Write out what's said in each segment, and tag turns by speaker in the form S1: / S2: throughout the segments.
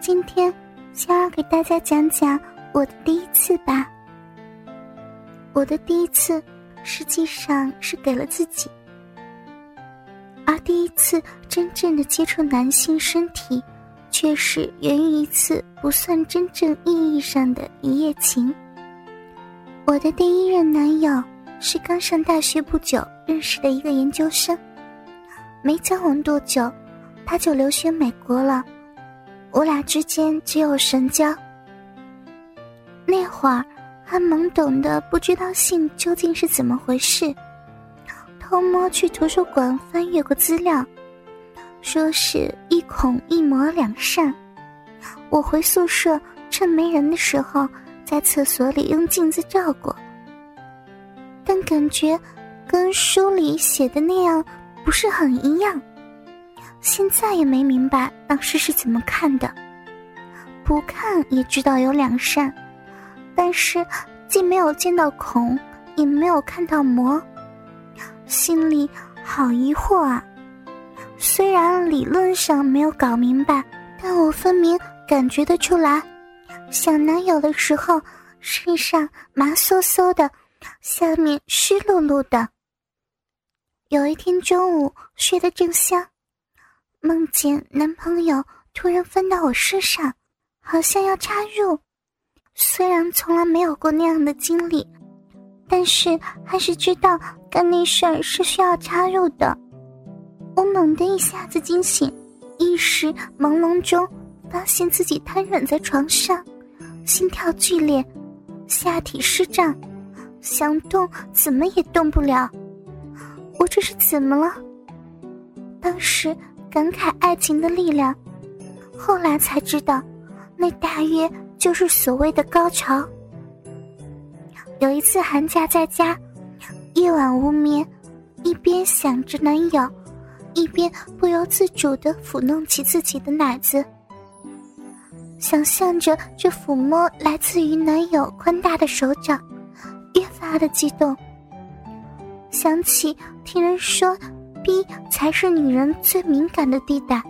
S1: 今天，先要给大家讲讲我的第一次吧。我的第一次，实际上是给了自己，而第一次真正的接触男性身体，却是源于一次不算真正意义上的一夜情。我的第一任男友是刚上大学不久认识的一个研究生，没交往多久，他就留学美国了。我俩之间只有神交。那会儿还懵懂的不知道性究竟是怎么回事，偷摸去图书馆翻阅过资料，说是一孔一模两扇。我回宿舍趁没人的时候，在厕所里用镜子照过，但感觉跟书里写的那样不是很一样。现在也没明白当时是怎么看的，不看也知道有两扇，但是既没有见到孔，也没有看到魔，心里好疑惑啊！虽然理论上没有搞明白，但我分明感觉得出来，想男友的时候身上麻酥酥的，下面湿漉漉的。有一天中午睡得正香。梦见男朋友突然翻到我身上，好像要插入。虽然从来没有过那样的经历，但是还是知道干那事儿是需要插入的。我猛地一下子惊醒，意识朦胧中发现自己瘫软在床上，心跳剧烈，下体湿胀，想动怎么也动不了。我这是怎么了？当时。感慨爱情的力量，后来才知道，那大约就是所谓的高潮。有一次寒假在家，夜晚无眠，一边想着男友，一边不由自主的抚弄起自己的奶子，想象着这抚摸来自于男友宽大的手掌，越发的激动。想起听人说。逼才是女人最敏感的地带，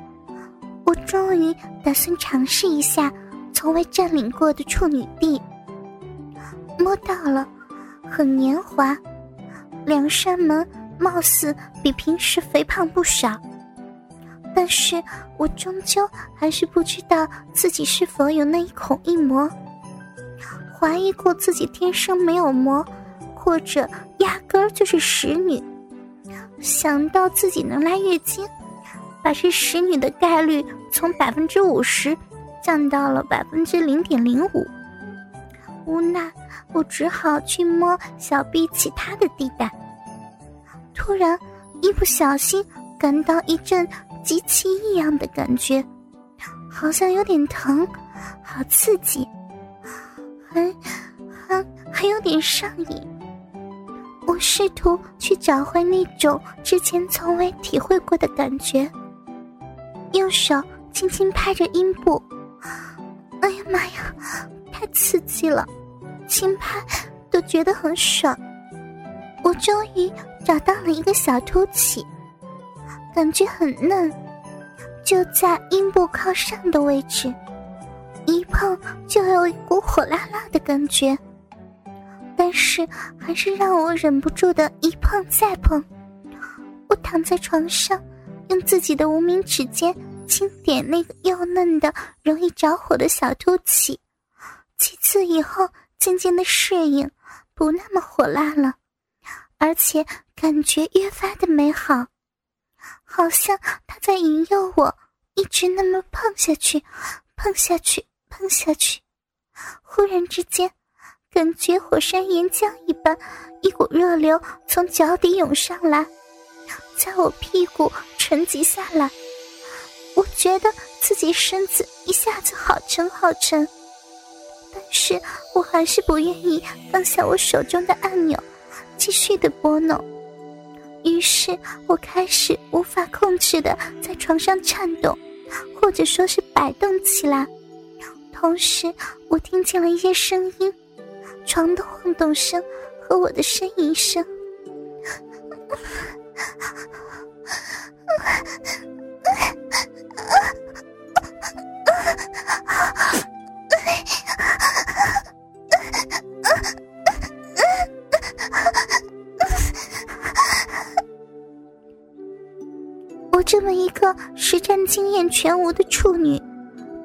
S1: 我终于打算尝试一下从未占领过的处女地。摸到了，很黏滑，两扇门貌似比平时肥胖不少，但是我终究还是不知道自己是否有那一孔一模，怀疑过自己天生没有膜，或者压根儿就是使女。想到自己能来月经，把这使女的概率从百分之五十降到了百分之零点零五，无奈我只好去摸小臂其他的地带。突然，一不小心感到一阵极其异样的感觉，好像有点疼，好刺激，还还还有点上瘾。我试图去找回那种之前从未体会过的感觉，用手轻轻拍着阴部。哎呀妈呀，太刺激了，轻拍都觉得很爽。我终于找到了一个小凸起，感觉很嫩，就在阴部靠上的位置，一碰就有一股火辣辣的感觉。但是还是让我忍不住的一碰再碰。我躺在床上，用自己的无名指尖轻点那个幼嫩的、容易着火的小凸起，几次以后渐渐的适应，不那么火辣了，而且感觉越发的美好，好像他在引诱我一直那么碰下去，碰下去，碰下去。忽然之间。感觉火山岩浆一般，一股热流从脚底涌上来，在我屁股沉积下来。我觉得自己身子一下子好沉好沉，但是我还是不愿意放下我手中的按钮，继续的拨弄。于是我开始无法控制的在床上颤动，或者说是摆动起来。同时，我听见了一些声音。床的晃动声和我的呻吟声。我这么一个实战经验全无的处女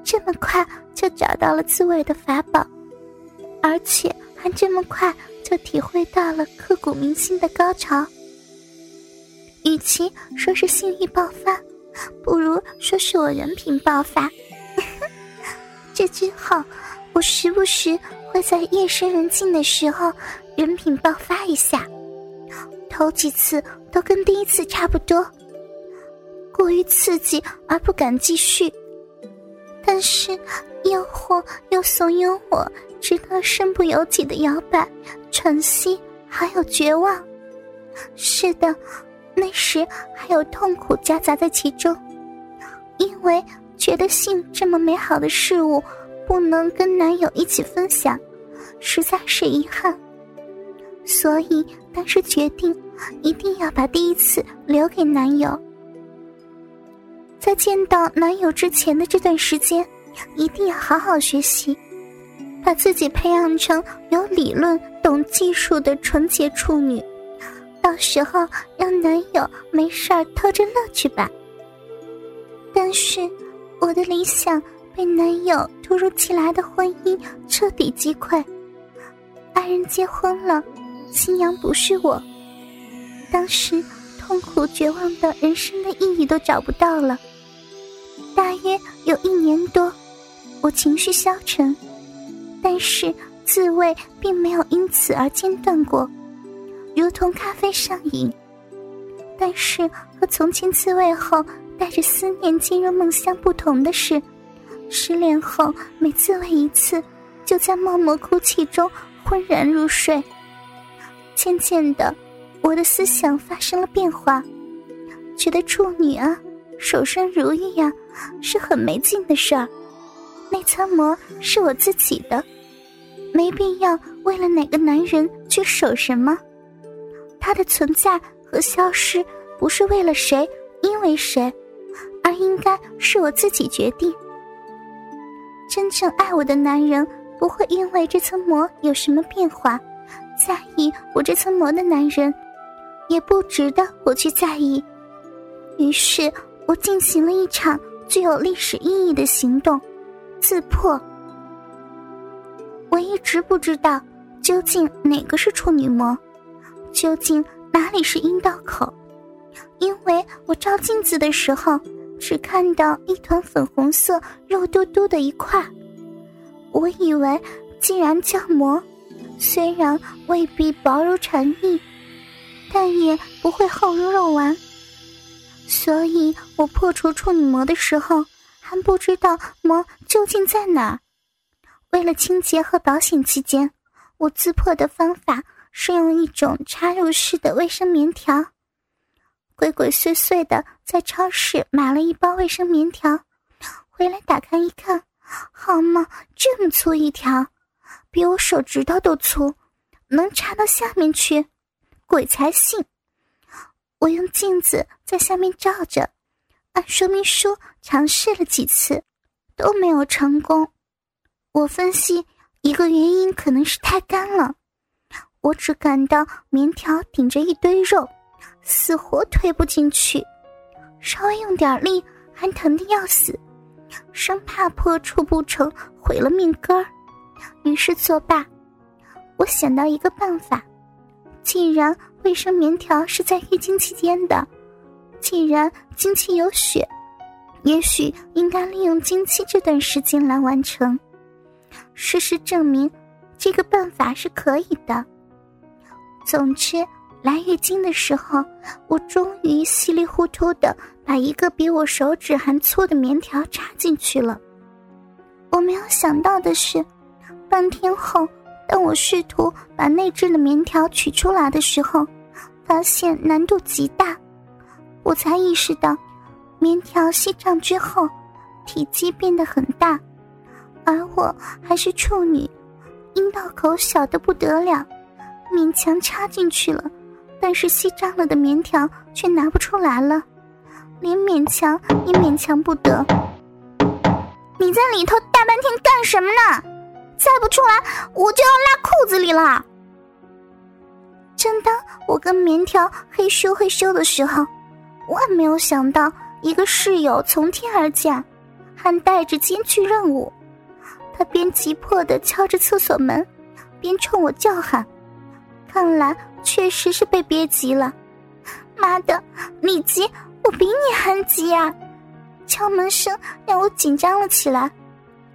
S1: 这么快就找到了自慰的法宝而且还这么快就体会到了刻骨铭心的高潮。与其说是性欲爆发，不如说是我人品爆发。这之后，我时不时会在夜深人静的时候，人品爆发一下。头几次都跟第一次差不多，过于刺激而不敢继续。但是诱惑又怂恿我，直到身不由己的摇摆、喘息，还有绝望。是的，那时还有痛苦夹杂在其中，因为觉得性这么美好的事物不能跟男友一起分享，实在是遗憾。所以当时决定，一定要把第一次留给男友。在见到男友之前的这段时间，一定要好好学习，把自己培养成有理论、懂技术的纯洁处女。到时候让男友没事儿偷着乐趣吧。但是我的理想被男友突如其来的婚姻彻底击溃，爱人结婚了。新娘不是我，当时痛苦绝望的人生的意义都找不到了。大约有一年多，我情绪消沉，但是自慰并没有因此而间断过，如同咖啡上瘾。但是和从前自慰后带着思念进入梦乡不同的是，失恋后每自慰一次，就在默默哭泣中昏然入睡。渐渐的，我的思想发生了变化，觉得处女啊，守身如玉呀，是很没劲的事儿。那层膜是我自己的，没必要为了哪个男人去守什么。他的存在和消失，不是为了谁，因为谁，而应该是我自己决定。真正爱我的男人，不会因为这层膜有什么变化。在意我这层膜的男人，也不值得我去在意。于是我进行了一场具有历史意义的行动——自破。我一直不知道究竟哪个是处女膜，究竟哪里是阴道口，因为我照镜子的时候只看到一团粉红色、肉嘟嘟的一块。我以为，既然叫膜。虽然未必薄如蝉翼，但也不会厚如肉丸。所以我破除处女膜的时候，还不知道膜究竟在哪儿。为了清洁和保险起见，我自破的方法是用一种插入式的卫生棉条。鬼鬼祟祟的在超市买了一包卫生棉条，回来打开一看，好嘛，这么粗一条！比我手指头都粗，能插到下面去，鬼才信！我用镜子在下面照着，按说明书尝试了几次，都没有成功。我分析一个原因可能是太干了，我只感到棉条顶着一堆肉，死活推不进去，稍微用点力还疼的要死，生怕破处不成毁了命根儿。于是作罢，我想到一个办法。既然卫生棉条是在月经期间的，既然经期有血，也许应该利用经期这段时间来完成。事实证明，这个办法是可以的。总之，来月经的时候，我终于稀里糊涂的把一个比我手指还粗的棉条插进去了。我没有想到的是。半天后，当我试图把内置的棉条取出来的时候，发现难度极大。我才意识到，棉条吸胀之后，体积变得很大，而我还是处女，阴道口小的不得了，勉强插进去了，但是吸胀了的棉条却拿不出来了，连勉强也勉强不得。你在里头大半天干什么呢？再不出来，我就要拉裤子里了。正当我跟棉条嘿咻嘿咻的时候，万没有想到一个室友从天而降，还带着艰巨任务。他边急迫的敲着厕所门，边冲我叫喊。看来确实是被憋急了。妈的，你急，我比你还急啊！敲门声让我紧张了起来。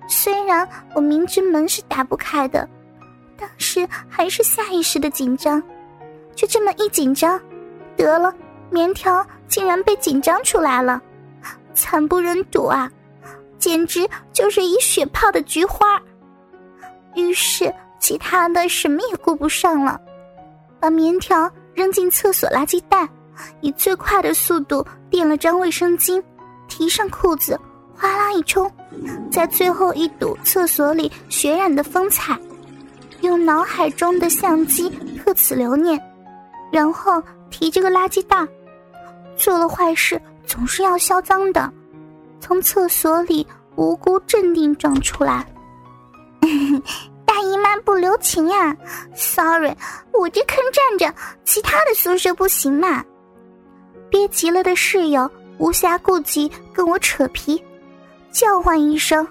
S1: 虽然我明知门是打不开的，但是还是下意识的紧张。就这么一紧张，得了，棉条竟然被紧张出来了，惨不忍睹啊！简直就是一血泡的菊花。于是其他的什么也顾不上了，把棉条扔进厕所垃圾袋，以最快的速度垫了张卫生巾，提上裤子。哗啦一冲，在最后一堵厕所里血染的风采，用脑海中的相机特此留念，然后提这个垃圾袋，做了坏事总是要销赃的，从厕所里无辜镇定装出来。大姨妈不留情呀，sorry，我这坑站着，其他的宿舍不行嘛。憋急了的室友无暇顾及跟我扯皮。叫唤一声，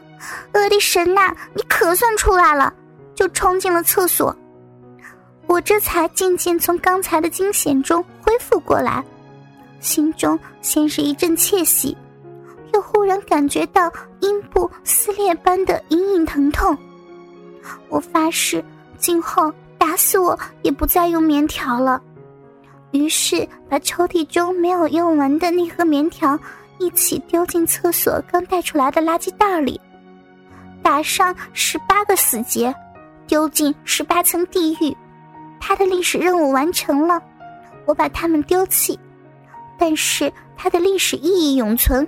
S1: 我的神呐！你可算出来了，就冲进了厕所。我这才渐渐从刚才的惊险中恢复过来，心中先是一阵窃喜，然感觉到阴部撕裂般的隐隐疼痛。我发誓，今后打死我也不再用棉条了。于是把抽屉中没有用完的那盒棉条。一起丢进厕所刚带出来的垃圾袋里，打上十八个死结，丢进十八层地狱。他的历史任务完成了，我把他们丢弃，但是他的历史意义永存，